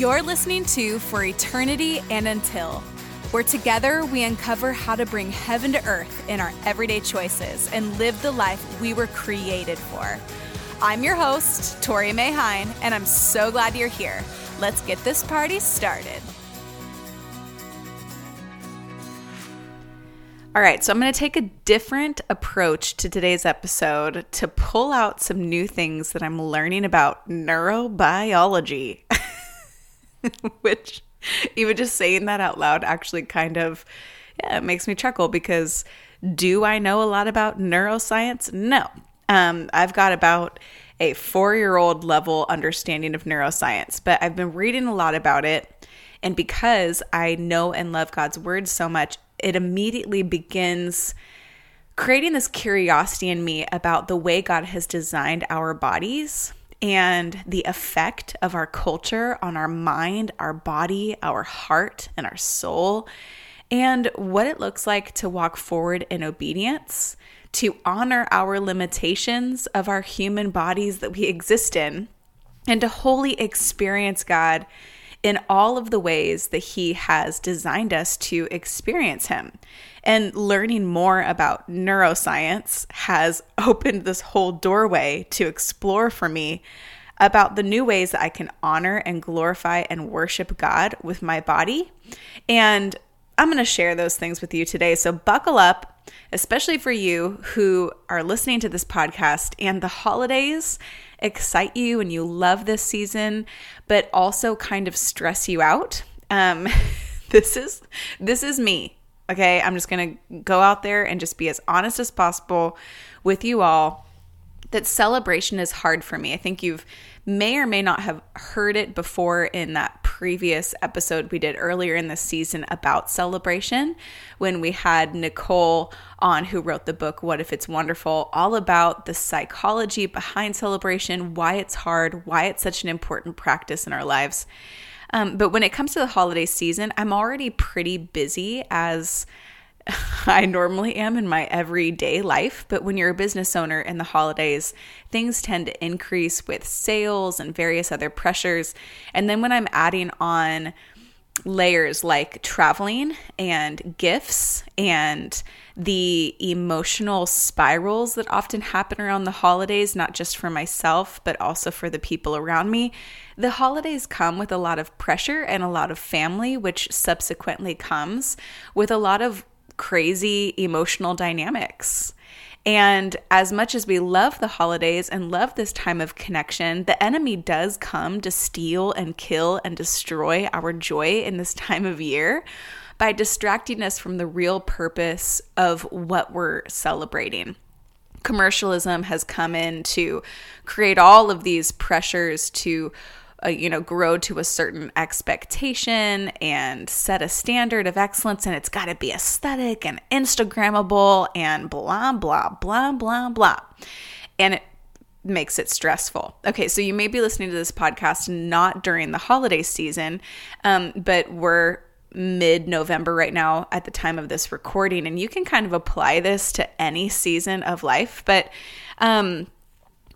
You're listening to For Eternity and Until, where together we uncover how to bring heaven to earth in our everyday choices and live the life we were created for. I'm your host, Tori May Hine, and I'm so glad you're here. Let's get this party started. All right, so I'm going to take a different approach to today's episode to pull out some new things that I'm learning about neurobiology. Which, even just saying that out loud actually kind of yeah, it makes me chuckle because do I know a lot about neuroscience? No. Um, I've got about a four year old level understanding of neuroscience, but I've been reading a lot about it. And because I know and love God's word so much, it immediately begins creating this curiosity in me about the way God has designed our bodies and the effect of our culture on our mind, our body, our heart, and our soul, and what it looks like to walk forward in obedience, to honor our limitations of our human bodies that we exist in, and to wholly experience God in all of the ways that He has designed us to experience Him. And learning more about neuroscience has opened this whole doorway to explore for me about the new ways that I can honor and glorify and worship God with my body. And I'm going to share those things with you today. So buckle up, especially for you who are listening to this podcast and the holidays excite you and you love this season, but also kind of stress you out. Um, this is this is me. Okay, I'm just gonna go out there and just be as honest as possible with you all. That celebration is hard for me. I think you've may or may not have heard it before in that previous episode we did earlier in the season about celebration when we had Nicole on who wrote the book What If It's Wonderful, all about the psychology behind celebration, why it's hard, why it's such an important practice in our lives. Um, but when it comes to the holiday season, I'm already pretty busy as I normally am in my everyday life. But when you're a business owner in the holidays, things tend to increase with sales and various other pressures. And then when I'm adding on layers like traveling and gifts and the emotional spirals that often happen around the holidays, not just for myself, but also for the people around me. The holidays come with a lot of pressure and a lot of family, which subsequently comes with a lot of crazy emotional dynamics. And as much as we love the holidays and love this time of connection, the enemy does come to steal and kill and destroy our joy in this time of year by distracting us from the real purpose of what we're celebrating. Commercialism has come in to create all of these pressures to uh, you know, grow to a certain expectation and set a standard of excellence, and it's got to be aesthetic and Instagrammable and blah, blah, blah, blah, blah. And it makes it stressful. Okay, so you may be listening to this podcast not during the holiday season, um, but we're mid November right now at the time of this recording, and you can kind of apply this to any season of life. But um,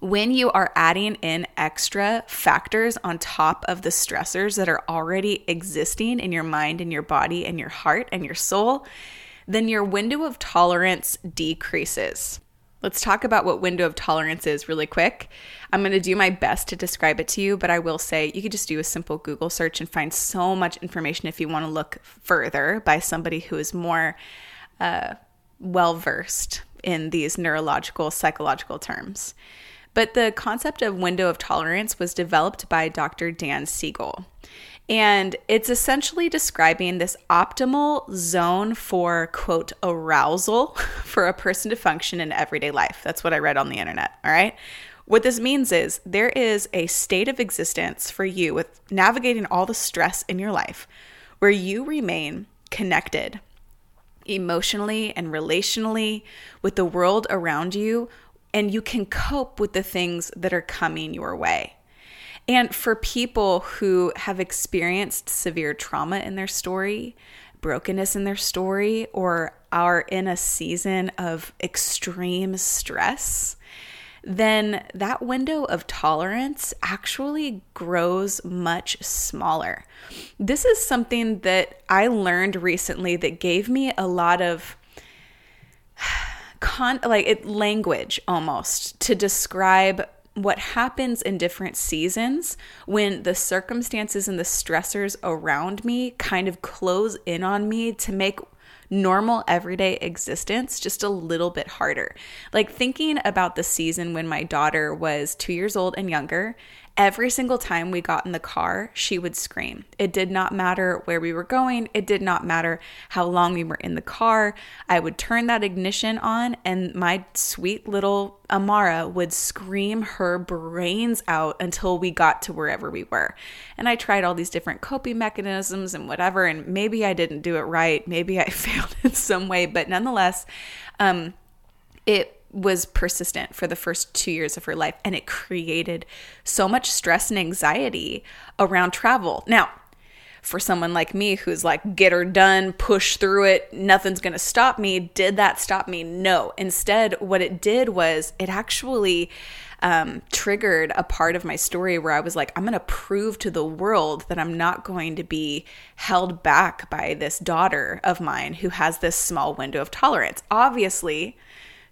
when you are adding in extra factors on top of the stressors that are already existing in your mind and your body and your heart and your soul, then your window of tolerance decreases. Let's talk about what window of tolerance is really quick. I'm going to do my best to describe it to you, but I will say you could just do a simple Google search and find so much information if you want to look further by somebody who is more uh, well versed in these neurological, psychological terms. But the concept of window of tolerance was developed by Dr. Dan Siegel. And it's essentially describing this optimal zone for, quote, arousal for a person to function in everyday life. That's what I read on the internet. All right. What this means is there is a state of existence for you with navigating all the stress in your life where you remain connected emotionally and relationally with the world around you and you can cope with the things that are coming your way. And for people who have experienced severe trauma in their story, brokenness in their story, or are in a season of extreme stress, then that window of tolerance actually grows much smaller. This is something that I learned recently that gave me a lot of con like it language almost to describe what happens in different seasons when the circumstances and the stressors around me kind of close in on me to make normal everyday existence just a little bit harder. Like thinking about the season when my daughter was two years old and younger Every single time we got in the car, she would scream. It did not matter where we were going, it did not matter how long we were in the car. I would turn that ignition on, and my sweet little Amara would scream her brains out until we got to wherever we were. And I tried all these different coping mechanisms and whatever, and maybe I didn't do it right. Maybe I failed in some way, but nonetheless, um, it was persistent for the first two years of her life, and it created so much stress and anxiety around travel. Now, for someone like me who's like, get her done, push through it, nothing's gonna stop me, did that stop me? No. Instead, what it did was it actually um, triggered a part of my story where I was like, I'm gonna prove to the world that I'm not going to be held back by this daughter of mine who has this small window of tolerance. Obviously,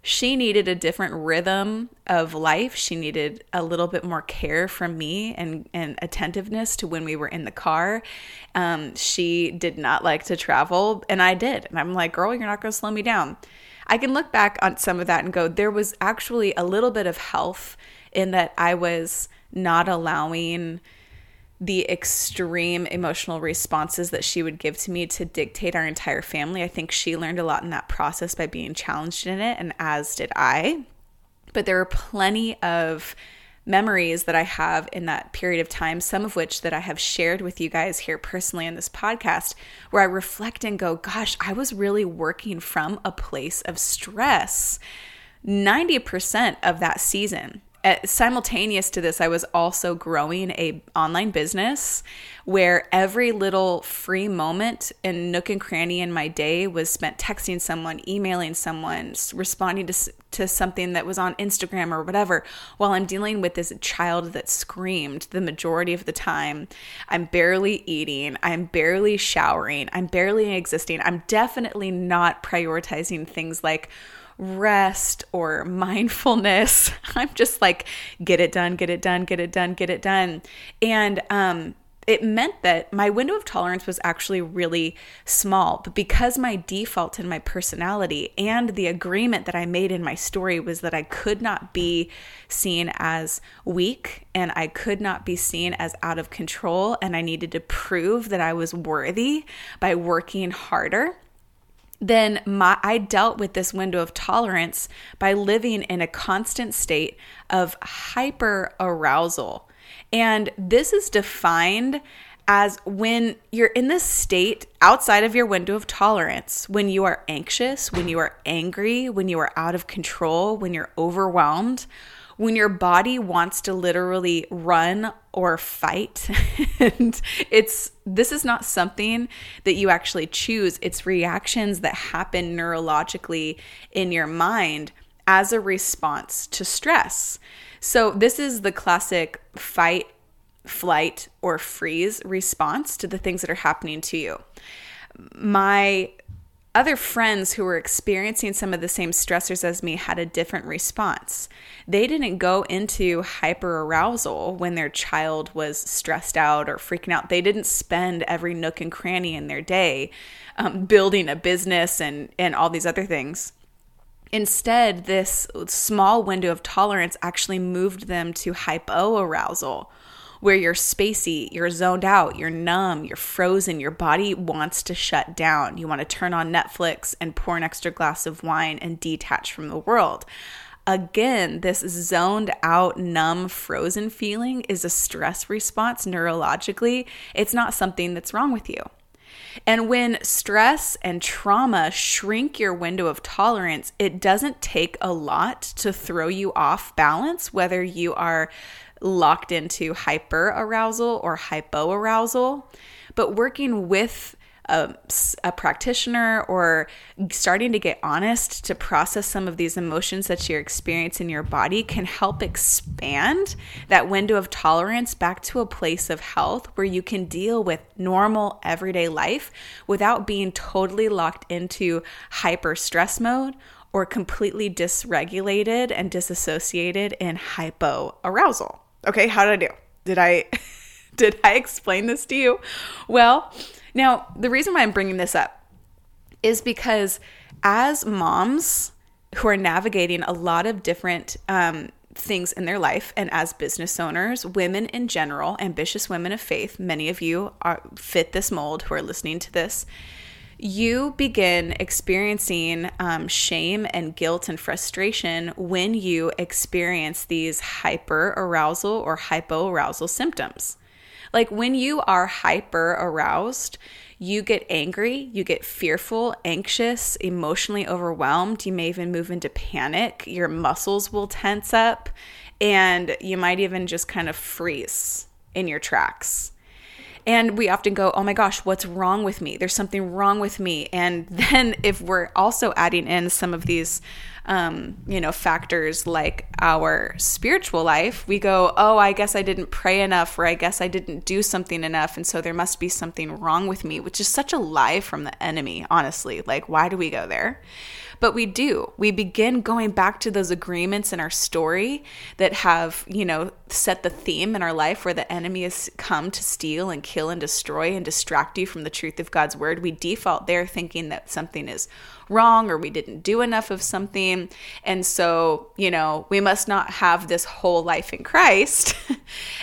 she needed a different rhythm of life. She needed a little bit more care from me and, and attentiveness to when we were in the car. Um, she did not like to travel, and I did. And I'm like, girl, you're not going to slow me down. I can look back on some of that and go, there was actually a little bit of health in that I was not allowing the extreme emotional responses that she would give to me to dictate our entire family. I think she learned a lot in that process by being challenged in it, and as did I. But there are plenty of memories that I have in that period of time, some of which that I have shared with you guys here personally in this podcast, where I reflect and go, gosh, I was really working from a place of stress 90% of that season simultaneous to this i was also growing a online business where every little free moment and nook and cranny in my day was spent texting someone emailing someone responding to, to something that was on instagram or whatever while i'm dealing with this child that screamed the majority of the time i'm barely eating i'm barely showering i'm barely existing i'm definitely not prioritizing things like rest or mindfulness. I'm just like, get it done, get it done, get it done, get it done. And um, it meant that my window of tolerance was actually really small. But because my default and my personality and the agreement that I made in my story was that I could not be seen as weak and I could not be seen as out of control, and I needed to prove that I was worthy by working harder then my, I dealt with this window of tolerance by living in a constant state of hyper arousal. And this is defined as when you're in this state outside of your window of tolerance, when you are anxious, when you are angry, when you are out of control, when you're overwhelmed, when your body wants to literally run or fight and it's this is not something that you actually choose. It's reactions that happen neurologically in your mind as a response to stress. So this is the classic fight flight or freeze response to the things that are happening to you. My other friends who were experiencing some of the same stressors as me had a different response. They didn't go into hyper arousal when their child was stressed out or freaking out. They didn't spend every nook and cranny in their day um, building a business and, and all these other things. Instead, this small window of tolerance actually moved them to hypo arousal where you're spacey, you're zoned out, you're numb, you're frozen, your body wants to shut down. You want to turn on Netflix and pour an extra glass of wine and detach from the world. Again, this zoned out, numb, frozen feeling is a stress response neurologically. It's not something that's wrong with you. And when stress and trauma shrink your window of tolerance, it doesn't take a lot to throw you off balance, whether you are locked into hyper arousal or hypo arousal. But working with a, a, practitioner or starting to get honest to process some of these emotions that you're experiencing in your body can help expand that window of tolerance back to a place of health where you can deal with normal everyday life without being totally locked into hyper stress mode or completely dysregulated and disassociated in hypoarousal. Okay, how did I do? Did I did I explain this to you? Well, now the reason why I'm bringing this up is because as moms who are navigating a lot of different um, things in their life and as business owners women in general ambitious women of faith many of you are fit this mold who are listening to this you begin experiencing um, shame and guilt and frustration when you experience these hyper arousal or hypoarousal symptoms. Like when you are hyper aroused, you get angry, you get fearful, anxious, emotionally overwhelmed. You may even move into panic. Your muscles will tense up, and you might even just kind of freeze in your tracks. And we often go, oh my gosh, what's wrong with me? There's something wrong with me. And then if we're also adding in some of these, um, you know, factors like our spiritual life, we go, oh, I guess I didn't pray enough, or I guess I didn't do something enough. And so there must be something wrong with me, which is such a lie from the enemy, honestly. Like, why do we go there? But we do. We begin going back to those agreements in our story that have, you know, set the theme in our life where the enemy has come to steal and kill and destroy and distract you from the truth of God's word. We default there thinking that something is wrong or we didn't do enough of something. And so, you know, we must not have this whole life in Christ.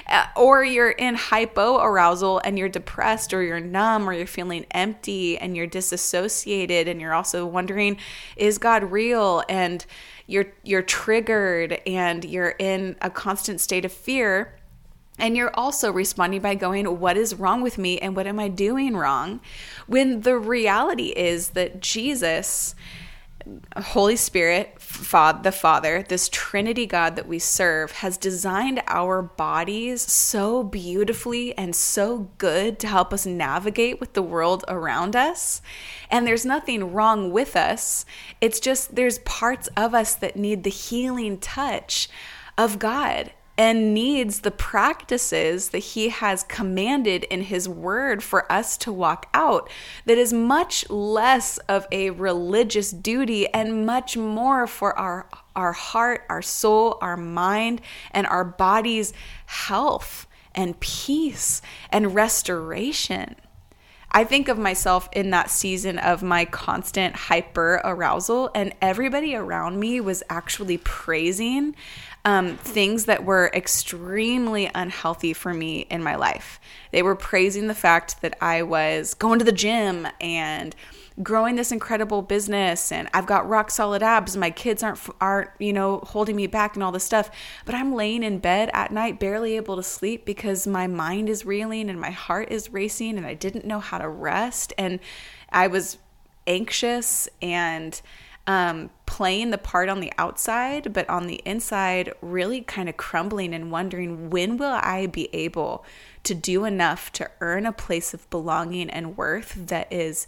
Uh, or you're in hypo arousal and you're depressed or you're numb or you're feeling empty and you're disassociated and you're also wondering, is God real? And you're you're triggered and you're in a constant state of fear and you're also responding by going, What is wrong with me and what am I doing wrong? When the reality is that Jesus, Holy Spirit, the Father, this Trinity God that we serve, has designed our bodies so beautifully and so good to help us navigate with the world around us. And there's nothing wrong with us. It's just there's parts of us that need the healing touch of God and needs the practices that he has commanded in his word for us to walk out that is much less of a religious duty and much more for our our heart, our soul, our mind and our body's health and peace and restoration. I think of myself in that season of my constant hyper arousal, and everybody around me was actually praising um, things that were extremely unhealthy for me in my life. They were praising the fact that I was going to the gym and growing this incredible business and I've got rock solid abs my kids aren't aren't you know holding me back and all this stuff but I'm laying in bed at night barely able to sleep because my mind is reeling and my heart is racing and I didn't know how to rest and I was anxious and um, playing the part on the outside, but on the inside, really kind of crumbling and wondering when will I be able to do enough to earn a place of belonging and worth that is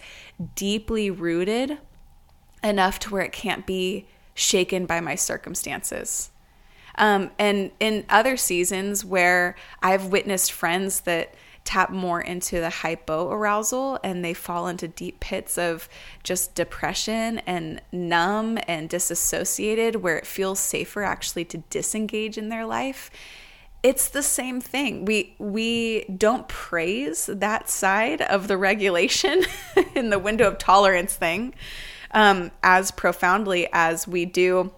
deeply rooted enough to where it can't be shaken by my circumstances. Um, and in other seasons where I've witnessed friends that tap more into the hypoarousal and they fall into deep pits of just depression and numb and disassociated where it feels safer actually to disengage in their life it's the same thing. We we don't praise that side of the regulation in the window of tolerance thing um, as profoundly as we do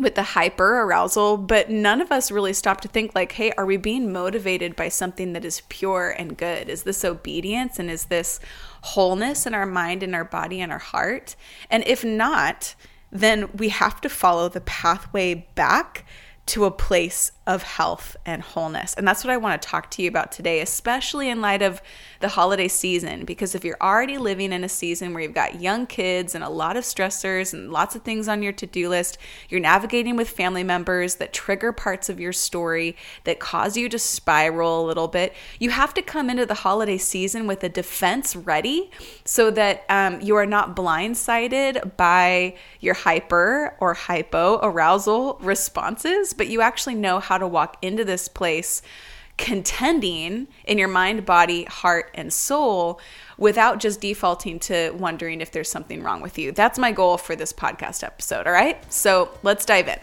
with the hyper arousal, but none of us really stop to think like, hey, are we being motivated by something that is pure and good? Is this obedience and is this wholeness in our mind and our body and our heart? And if not, then we have to follow the pathway back to a place of health and wholeness. And that's what I want to talk to you about today, especially in light of the holiday season. Because if you're already living in a season where you've got young kids and a lot of stressors and lots of things on your to do list, you're navigating with family members that trigger parts of your story that cause you to spiral a little bit, you have to come into the holiday season with a defense ready so that um, you are not blindsided by your hyper or hypo arousal responses, but you actually know how to walk into this place contending in your mind, body, heart, and soul without just defaulting to wondering if there's something wrong with you. That's my goal for this podcast episode. All right. So let's dive in.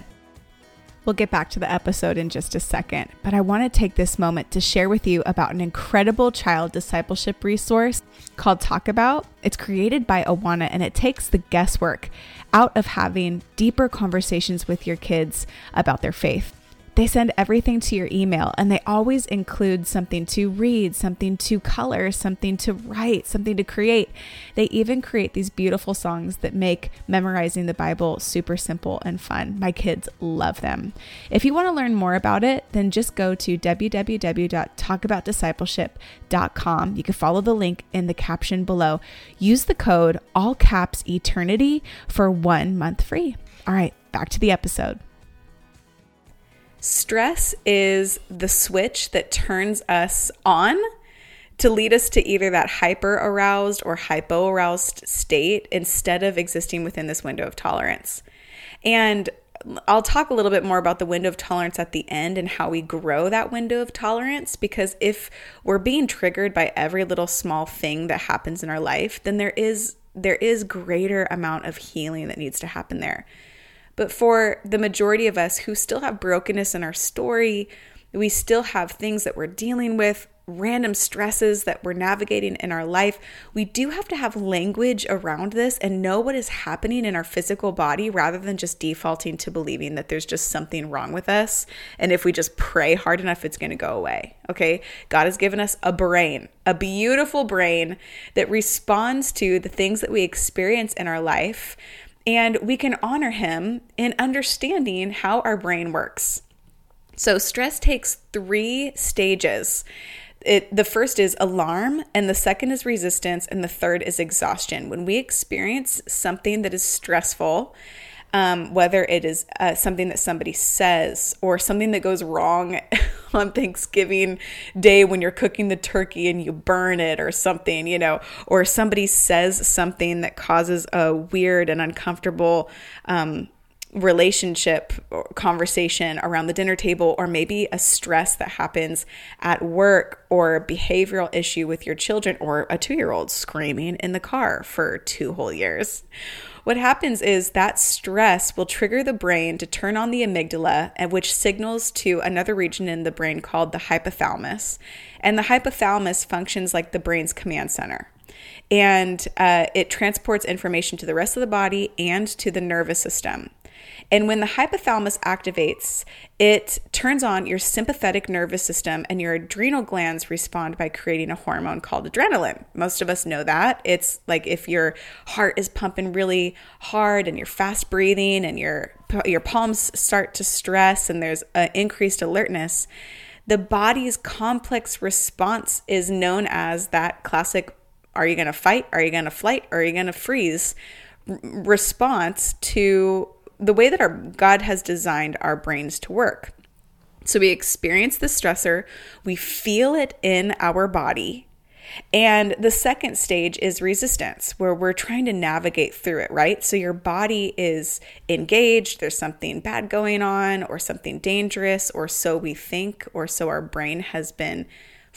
We'll get back to the episode in just a second, but I want to take this moment to share with you about an incredible child discipleship resource called Talk About. It's created by Awana and it takes the guesswork out of having deeper conversations with your kids about their faith. They send everything to your email and they always include something to read, something to color, something to write, something to create. They even create these beautiful songs that make memorizing the Bible super simple and fun. My kids love them. If you want to learn more about it, then just go to www.talkaboutdiscipleship.com. You can follow the link in the caption below. Use the code all caps eternity for one month free. All right, back to the episode. Stress is the switch that turns us on to lead us to either that hyper aroused or hypo aroused state instead of existing within this window of tolerance. And I'll talk a little bit more about the window of tolerance at the end and how we grow that window of tolerance because if we're being triggered by every little small thing that happens in our life, then there is there is greater amount of healing that needs to happen there. But for the majority of us who still have brokenness in our story, we still have things that we're dealing with, random stresses that we're navigating in our life. We do have to have language around this and know what is happening in our physical body rather than just defaulting to believing that there's just something wrong with us. And if we just pray hard enough, it's going to go away. Okay. God has given us a brain, a beautiful brain that responds to the things that we experience in our life and we can honor him in understanding how our brain works. So, stress takes three stages. It, the first is alarm, and the second is resistance, and the third is exhaustion. When we experience something that is stressful, um, whether it is uh, something that somebody says or something that goes wrong on Thanksgiving Day when you're cooking the turkey and you burn it or something, you know, or somebody says something that causes a weird and uncomfortable um, relationship conversation around the dinner table, or maybe a stress that happens at work, or a behavioral issue with your children, or a two year old screaming in the car for two whole years what happens is that stress will trigger the brain to turn on the amygdala, which signals to another region in the brain called the hypothalamus. And the hypothalamus functions like the brain's command center. And uh, it transports information to the rest of the body and to the nervous system. And when the hypothalamus activates, it turns on your sympathetic nervous system, and your adrenal glands respond by creating a hormone called adrenaline. Most of us know that. It's like if your heart is pumping really hard and you're fast breathing and your your palms start to stress and there's an increased alertness, the body's complex response is known as that classic are you going to fight? Are you going to flight? Are you going to freeze? response to the way that our God has designed our brains to work. So we experience the stressor, we feel it in our body. And the second stage is resistance, where we're trying to navigate through it, right? So your body is engaged, there's something bad going on, or something dangerous, or so we think, or so our brain has been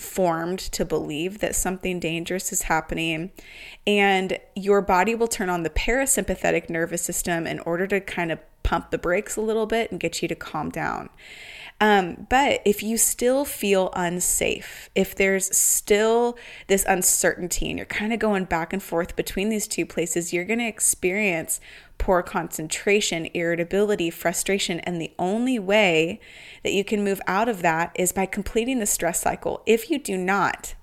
formed to believe that something dangerous is happening. And your body will turn on the parasympathetic nervous system in order to kind of pump the brakes a little bit and get you to calm down. Um, but if you still feel unsafe, if there's still this uncertainty and you're kind of going back and forth between these two places, you're going to experience poor concentration, irritability, frustration. And the only way that you can move out of that is by completing the stress cycle. If you do not,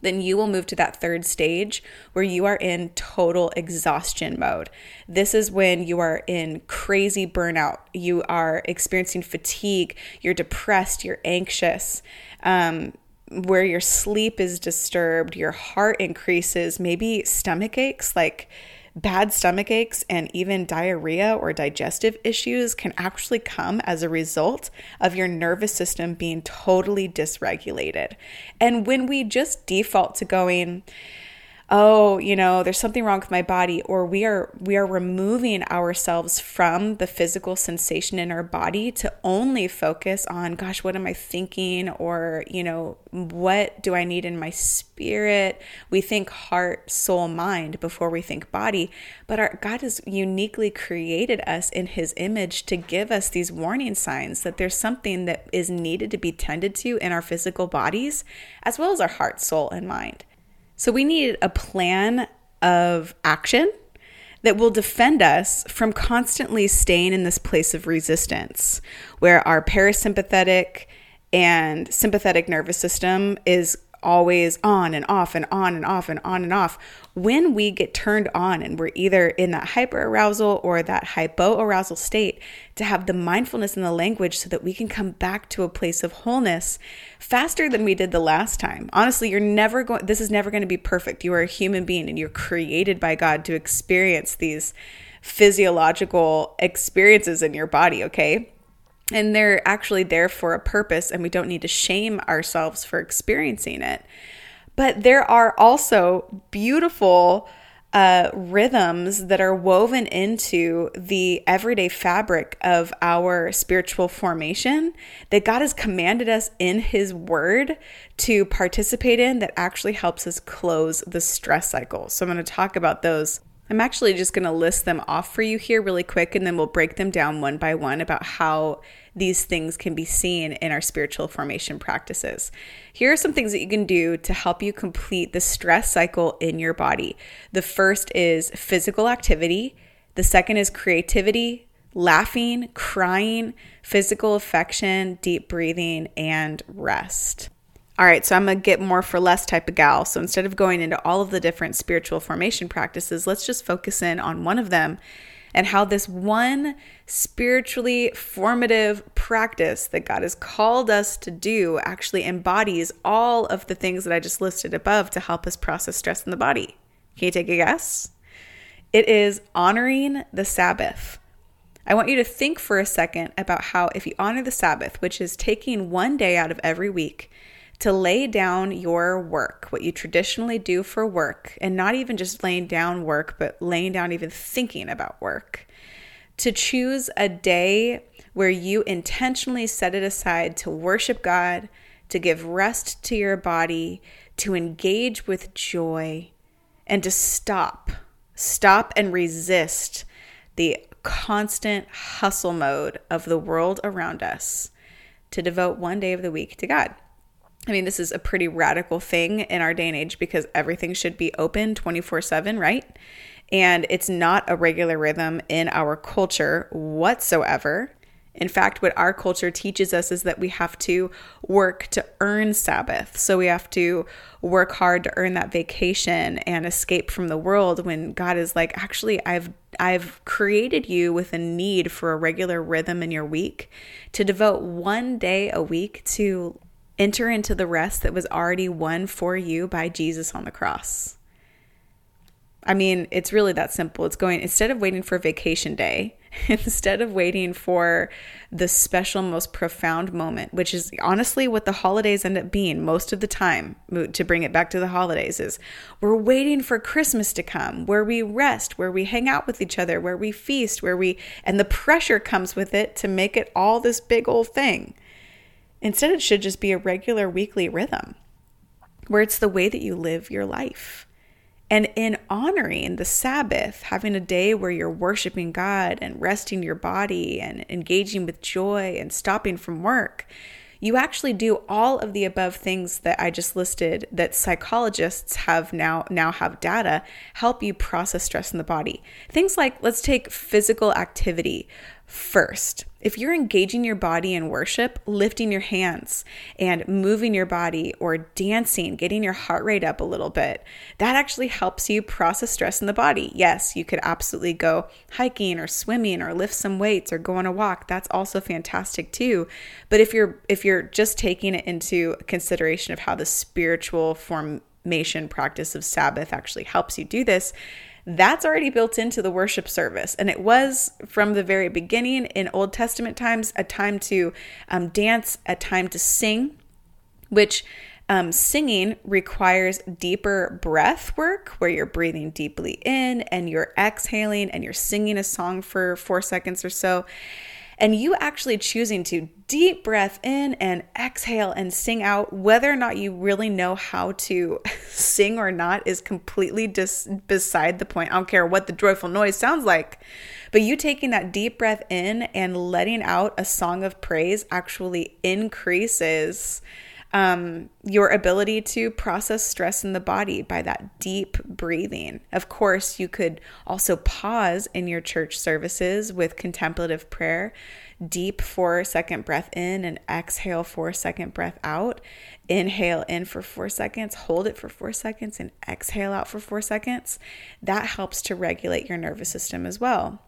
then you will move to that third stage where you are in total exhaustion mode. This is when you are in crazy burnout. You are experiencing fatigue, you're depressed, you're anxious. Um, where your sleep is disturbed, your heart increases, maybe stomach aches, like bad stomach aches and even diarrhea or digestive issues can actually come as a result of your nervous system being totally dysregulated. And when we just default to going, oh, you know, there's something wrong with my body or we are we are removing ourselves from the physical sensation in our body to only focus on gosh, what am I thinking or, you know, what do I need in my spirit? We think heart, soul, mind before we think body, but our God has uniquely created us in his image to give us these warning signs that there's something that is needed to be tended to in our physical bodies as well as our heart, soul, and mind. So we need a plan of action that will defend us from constantly staying in this place of resistance where our parasympathetic and sympathetic nervous system is always on and off and on and off and on and off. When we get turned on and we're either in that hyper arousal or that hypo arousal state, to have the mindfulness and the language so that we can come back to a place of wholeness faster than we did the last time. Honestly, you're never going, this is never going to be perfect. You are a human being and you're created by God to experience these physiological experiences in your body, okay? And they're actually there for a purpose and we don't need to shame ourselves for experiencing it but there are also beautiful uh, rhythms that are woven into the everyday fabric of our spiritual formation that God has commanded us in His Word to participate in that actually helps us close the stress cycle. So, I'm going to talk about those I'm actually just going to list them off for you here really quick, and then we'll break them down one by one about how these things can be seen in our spiritual formation practices. Here are some things that you can do to help you complete the stress cycle in your body. The first is physical activity, the second is creativity, laughing, crying, physical affection, deep breathing, and rest. All right, so I'm a get more for less type of gal. So instead of going into all of the different spiritual formation practices, let's just focus in on one of them and how this one spiritually formative practice that God has called us to do actually embodies all of the things that I just listed above to help us process stress in the body. Can you take a guess? It is honoring the Sabbath. I want you to think for a second about how, if you honor the Sabbath, which is taking one day out of every week to lay down your work, what you traditionally do for work, and not even just laying down work, but laying down even thinking about work. To choose a day where you intentionally set it aside to worship God, to give rest to your body, to engage with joy, and to stop. Stop and resist the constant hustle mode of the world around us to devote one day of the week to God. I mean, this is a pretty radical thing in our day and age because everything should be open 24 7, right? And it's not a regular rhythm in our culture whatsoever. In fact, what our culture teaches us is that we have to work to earn Sabbath. So we have to work hard to earn that vacation and escape from the world when God is like, actually, I've I've created you with a need for a regular rhythm in your week to devote one day a week to enter into the rest that was already won for you by Jesus on the cross. I mean, it's really that simple. It's going, instead of waiting for vacation day, instead of waiting for the special, most profound moment, which is honestly what the holidays end up being most of the time, to bring it back to the holidays, is we're waiting for Christmas to come, where we rest, where we hang out with each other, where we feast, where we, and the pressure comes with it to make it all this big old thing. Instead, it should just be a regular weekly rhythm where it's the way that you live your life. And in honoring the Sabbath, having a day where you're worshiping God and resting your body and engaging with joy and stopping from work, you actually do all of the above things that I just listed that psychologists have now now have data help you process stress in the body. Things like let's take physical activity first. If you're engaging your body in worship, lifting your hands and moving your body or dancing, getting your heart rate up a little bit, that actually helps you process stress in the body. Yes, you could absolutely go hiking or swimming or lift some weights or go on a walk. That's also fantastic too. But if you're if you're just taking it into consideration of how the spiritual formation practice of Sabbath actually helps you do this, that's already built into the worship service. And it was from the very beginning in Old Testament times a time to um, dance, a time to sing, which um, singing requires deeper breath work where you're breathing deeply in and you're exhaling and you're singing a song for four seconds or so and you actually choosing to deep breath in and exhale and sing out, whether or not you really know how to sing or not is completely dis- beside the point. I don't care what the joyful noise sounds like. But you taking that deep breath in and letting out a song of praise actually increases um, your ability to process stress in the body by that deep breathing. Of course, you could also pause in your church services with contemplative prayer, deep four second breath in and exhale four second breath out. Inhale in for four seconds, hold it for four seconds, and exhale out for four seconds. That helps to regulate your nervous system as well.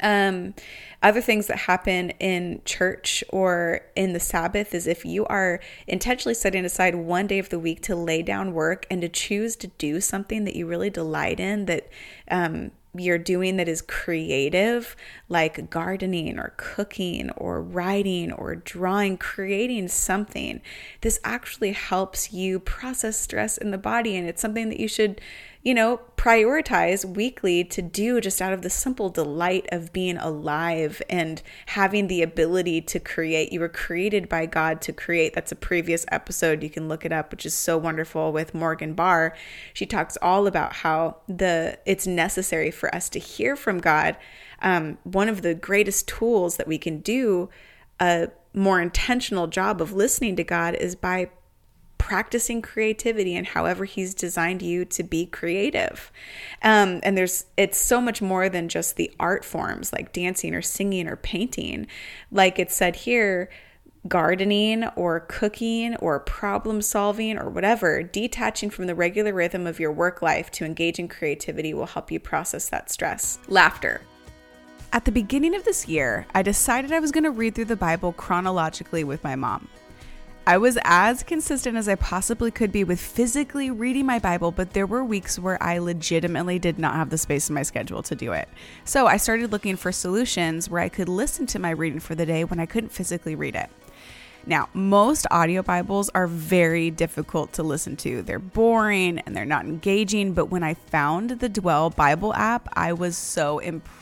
Um, other things that happen in church or in the Sabbath is if you are intentionally setting aside one day of the week to lay down work and to choose to do something that you really delight in, that um, you're doing that is creative, like gardening or cooking or writing or drawing, creating something, this actually helps you process stress in the body. And it's something that you should you know, prioritize weekly to do just out of the simple delight of being alive and having the ability to create. You were created by God to create. That's a previous episode. You can look it up, which is so wonderful with Morgan Barr. She talks all about how the it's necessary for us to hear from God. Um, one of the greatest tools that we can do a more intentional job of listening to God is by practicing creativity and however he's designed you to be creative um, and there's it's so much more than just the art forms like dancing or singing or painting like it said here gardening or cooking or problem solving or whatever, detaching from the regular rhythm of your work life to engage in creativity will help you process that stress. Laughter. At the beginning of this year, I decided I was going to read through the Bible chronologically with my mom. I was as consistent as I possibly could be with physically reading my Bible, but there were weeks where I legitimately did not have the space in my schedule to do it. So I started looking for solutions where I could listen to my reading for the day when I couldn't physically read it. Now, most audio Bibles are very difficult to listen to. They're boring and they're not engaging, but when I found the Dwell Bible app, I was so impressed.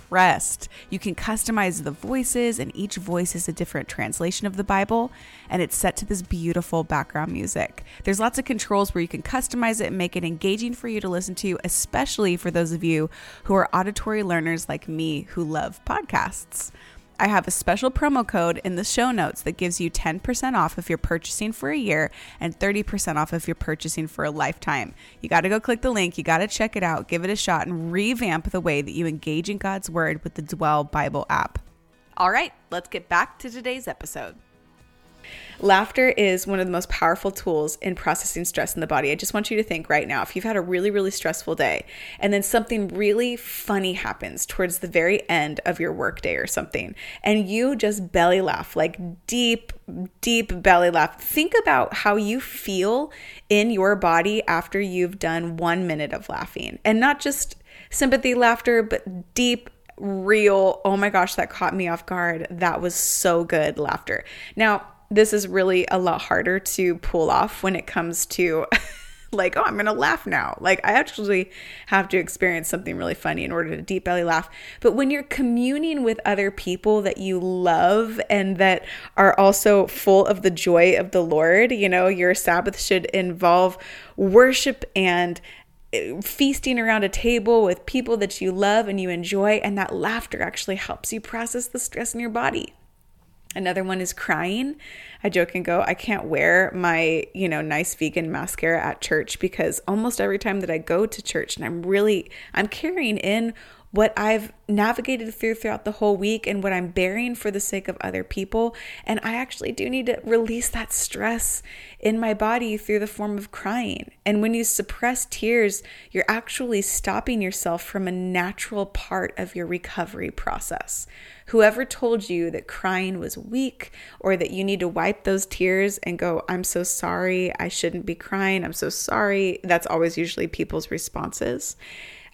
You can customize the voices, and each voice is a different translation of the Bible, and it's set to this beautiful background music. There's lots of controls where you can customize it and make it engaging for you to listen to, especially for those of you who are auditory learners like me who love podcasts. I have a special promo code in the show notes that gives you 10% off if you're purchasing for a year and 30% off if you're purchasing for a lifetime. You got to go click the link, you got to check it out, give it a shot, and revamp the way that you engage in God's Word with the Dwell Bible app. All right, let's get back to today's episode. Laughter is one of the most powerful tools in processing stress in the body. I just want you to think right now if you've had a really, really stressful day and then something really funny happens towards the very end of your workday or something, and you just belly laugh, like deep, deep belly laugh. Think about how you feel in your body after you've done one minute of laughing and not just sympathy laughter, but deep, real, oh my gosh, that caught me off guard. That was so good laughter. Now, this is really a lot harder to pull off when it comes to like, oh, I'm going to laugh now. Like, I actually have to experience something really funny in order to deep belly laugh. But when you're communing with other people that you love and that are also full of the joy of the Lord, you know, your Sabbath should involve worship and eh, feasting around a table with people that you love and you enjoy. And that laughter actually helps you process the stress in your body. Another one is crying. I joke and go, I can't wear my, you know, nice vegan mascara at church because almost every time that I go to church and I'm really I'm carrying in what I've navigated through throughout the whole week and what I'm bearing for the sake of other people. And I actually do need to release that stress in my body through the form of crying. And when you suppress tears, you're actually stopping yourself from a natural part of your recovery process. Whoever told you that crying was weak or that you need to wipe those tears and go, I'm so sorry, I shouldn't be crying, I'm so sorry, that's always usually people's responses.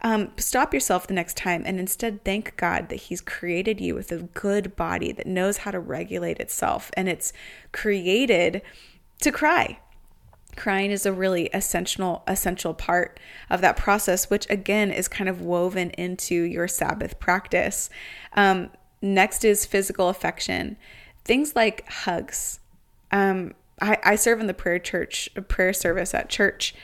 Um, stop yourself the next time and instead thank God that He's created you with a good body that knows how to regulate itself and it's created to cry. Crying is a really essential essential part of that process, which again is kind of woven into your Sabbath practice. Um, next is physical affection, things like hugs. Um, I, I serve in the prayer church, prayer service at church,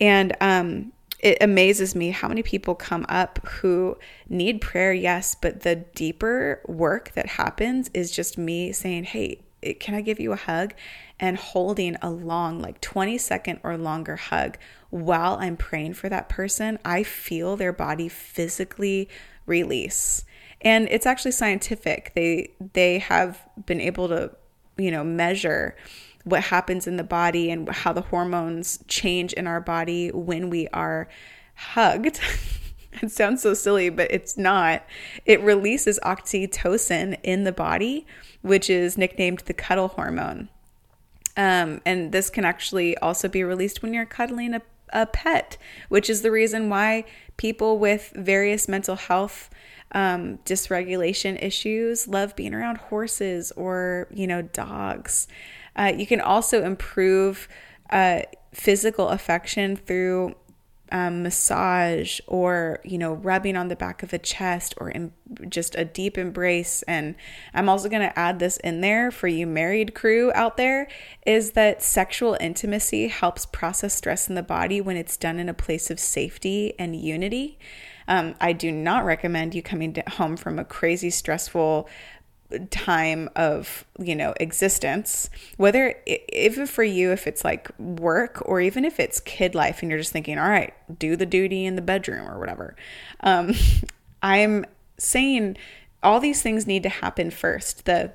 and um, it amazes me how many people come up who need prayer, yes, but the deeper work that happens is just me saying, Hey, can I give you a hug? And holding a long, like 20 second or longer hug while I'm praying for that person, I feel their body physically release. And it's actually scientific. They they have been able to, you know, measure what happens in the body and how the hormones change in our body when we are hugged. it sounds so silly, but it's not. It releases oxytocin in the body, which is nicknamed the cuddle hormone. Um, and this can actually also be released when you're cuddling a, a pet, which is the reason why people with various mental health um, dysregulation issues love being around horses or, you know, dogs. Uh, you can also improve uh, physical affection through um, massage or you know rubbing on the back of the chest or in, just a deep embrace. And i'm also going to add this in there for you married crew out there is that sexual intimacy helps process stress in the body when it's done in a place of safety and unity. Um, i do not recommend you coming home from a crazy stressful time of you know existence whether even for you if it's like work or even if it's kid life and you're just thinking all right do the duty in the bedroom or whatever um, i'm saying all these things need to happen first. The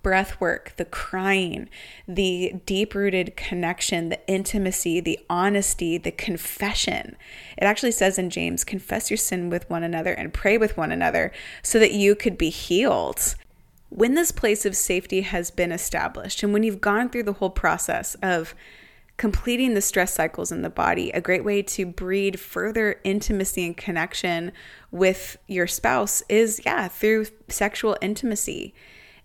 breath work the crying the deep rooted connection the intimacy the honesty the confession. It actually says in james confess your sin with one another and pray with one another so that you could be healed when this place of safety has been established and when you've gone through the whole process of completing the stress cycles in the body, a great way to breed further intimacy and connection with your spouse is, yeah, through sexual intimacy.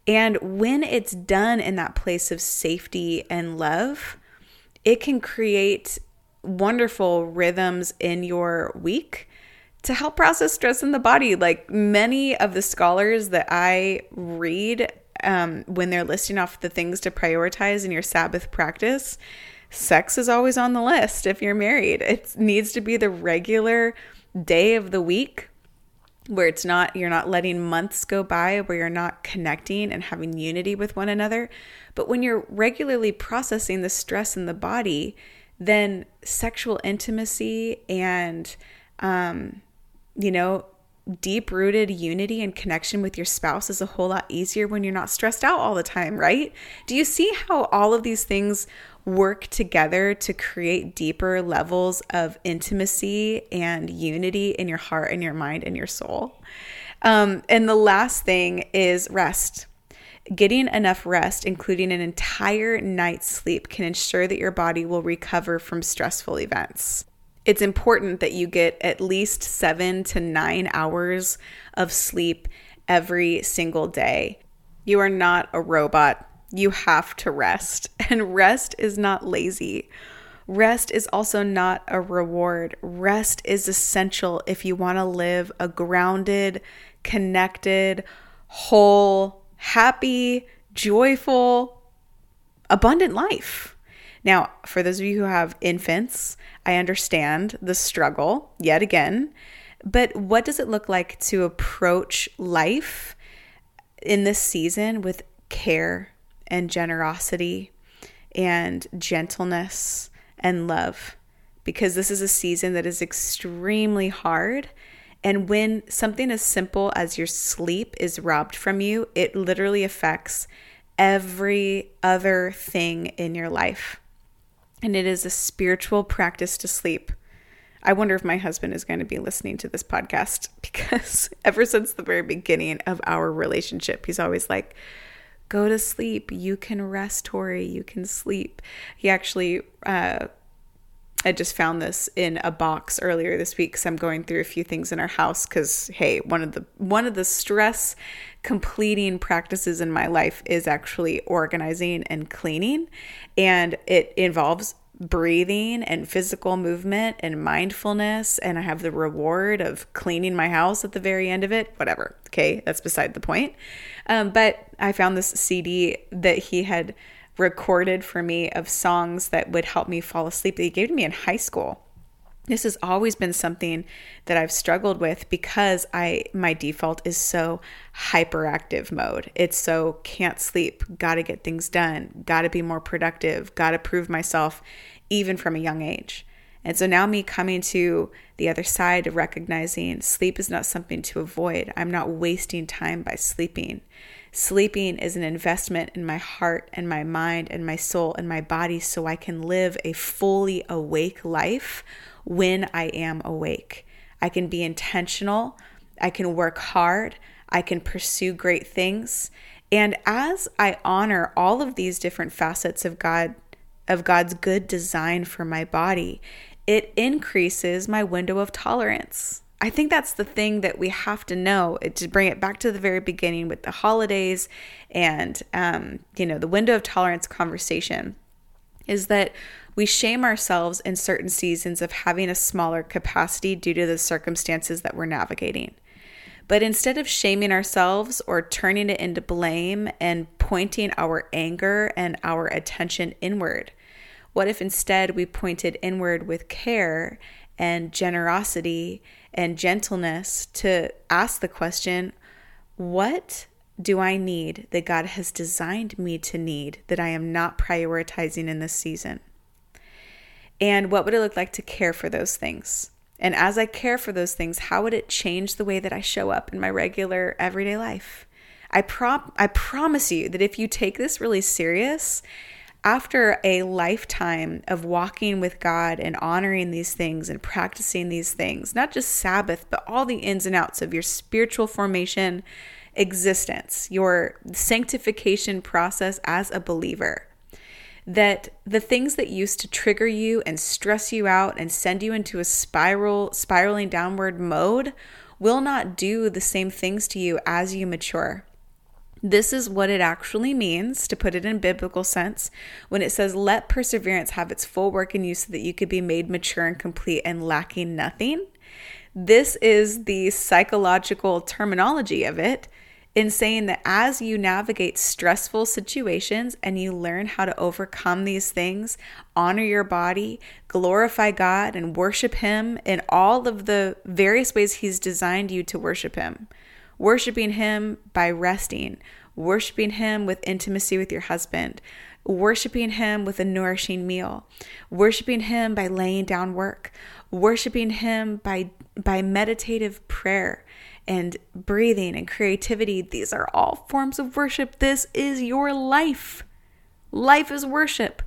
And when it's done in that place of safety and love, it can create wonderful rhythms in your week to help process stress in the body. Like many of the scholars that I read um, when they're listing off the things to prioritize in your Sabbath practice, sex is always on the list if you're married. It needs to be the regular day of the week where it's not you're not letting months go by where you're not connecting and having unity with one another but when you're regularly processing the stress in the body then sexual intimacy and um, you know, deep rooted unity and connection with your spouse is a whole lot easier when you're not stressed out all the time, right? Do you see how all of these things work together to create deeper levels of intimacy and unity in your heart and your mind and your soul? Um, and the last thing is rest. Getting enough rest, including an entire night's sleep, can ensure that your body will recover from stressful events it's important that you get at least seven to nine hours of sleep every single day. You are not a robot. You have to rest, and rest is not lazy. Rest is also not a reward. Rest is essential if you want to live a grounded, connected, whole, happy, joyful, abundant life. Now, for those of you who have infants, I understand the struggle yet again, but what does it look like to approach life in this season with care and generosity and gentleness and love? Because this is a season that is extremely hard And when something as simple as your sleep is robbed from you, it literally affects every other thing in your life. And it is a spiritual practice to sleep. I wonder if my husband is going to be listening to this podcast because ever since the very beginning of our relationship, he's always like, Go to sleep. You can rest, Tori. You can sleep. He actually, uh, I just found this in a box earlier this week because I'm going through a few things in our house. Because hey, one of the one of the stress completing practices in my life is actually organizing and cleaning, and it involves breathing and physical movement and mindfulness. And I have the reward of cleaning my house at the very end of it whatever. Okay that's beside the point. Um, but I found this CD that he had recorded for me of songs that would help me fall asleep that he gave to me in high school this has always been something that I've struggled with because I my default is so hyperactive mode. It's so can't sleep, got to get things done, got to be more productive, got to prove myself even from a young age. And so now me coming to the other side of recognizing sleep is not something to avoid. I'm not wasting time by sleeping. Sleeping is an investment in my heart and my mind and my soul and my body so I can live a fully awake life when I am awake. I can be intentional, I can work hard, I can pursue great things. And as I honor all of these different facets of God of God's good design for my body, it increases my window of tolerance. I think that's the thing that we have to know to bring it back to the very beginning with the holidays and um, you know the window of tolerance conversation is that we shame ourselves in certain seasons of having a smaller capacity due to the circumstances that we're navigating. But instead of shaming ourselves or turning it into blame and pointing our anger and our attention inward, what if instead we pointed inward with care and generosity and gentleness to ask the question, What do I need that God has designed me to need that I am not prioritizing in this season? And what would it look like to care for those things? And as I care for those things, how would it change the way that I show up in my regular everyday life? I prom- I promise you that if you take this really serious, after a lifetime of walking with God and honoring these things and practicing these things, not just Sabbath, but all the ins and outs of your spiritual formation existence, your sanctification process as a believer, that the things that used to trigger you and stress you out and send you into a spiral, spiraling downward mode will not do the same things to you as you mature. This is what it actually means, to put it in biblical sense, when it says, Let perseverance have its full work in you so that you could be made mature and complete and lacking nothing. This is the psychological terminology of it in saying that as you navigate stressful situations and you learn how to overcome these things, honor your body, glorify God, and worship Him in all of the various ways He's designed you to worship Him. Worshiping Him by resting, worshiping Him with intimacy with your husband, worshiping Him with a nourishing meal, worshiping Him by laying down work, worshiping Him by, by meditative prayer and breathing and creativity. These are all forms of worship. This is your life. Life is worship.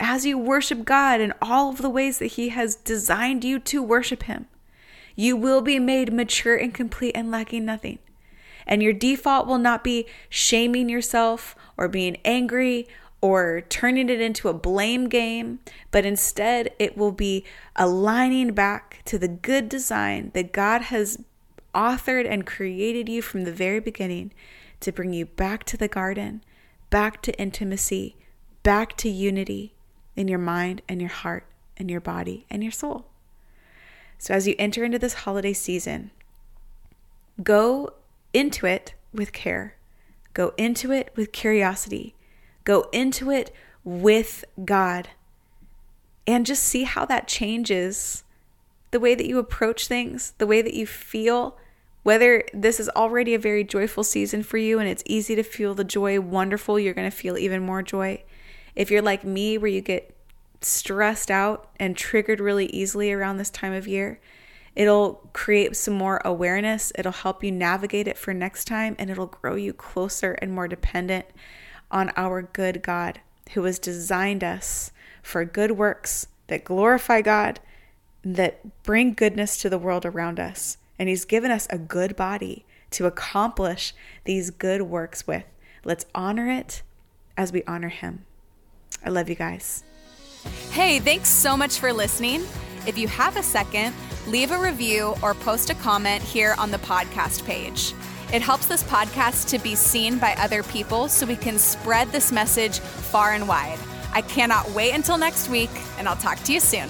As you worship God in all of the ways that He has designed you to worship Him, you will be made mature and complete and lacking nothing. And your default will not be shaming yourself or being angry or turning it into a blame game, but instead it will be aligning back to the good design that God has authored and created you from the very beginning to bring you back to the garden, back to intimacy, back to unity in your mind and your heart and your body and your soul. So, as you enter into this holiday season, go into it with care, go into it with curiosity, go into it with God, and just see how that changes the way that you approach things, the way that you feel, whether this is already a very joyful season for you and it's easy to feel the joy, wonderful, you're going to feel even more joy. If you're like me, where you get stressed out and triggered really easily around this time of year, It'll create some more awareness. It'll help you navigate it for next time, and it'll grow you closer and more dependent on our good God who has designed us for good works that glorify God, that bring goodness to the world around us. And He's given us a good body to accomplish these good works with. Let's honor it as we honor Him. I love you guys. Hey, thanks so much for listening. If you have a second, leave a review or post a comment here on the podcast page. It helps this podcast to be seen by other people so we can spread this message far and wide. I cannot wait until next week, and I'll talk to you soon.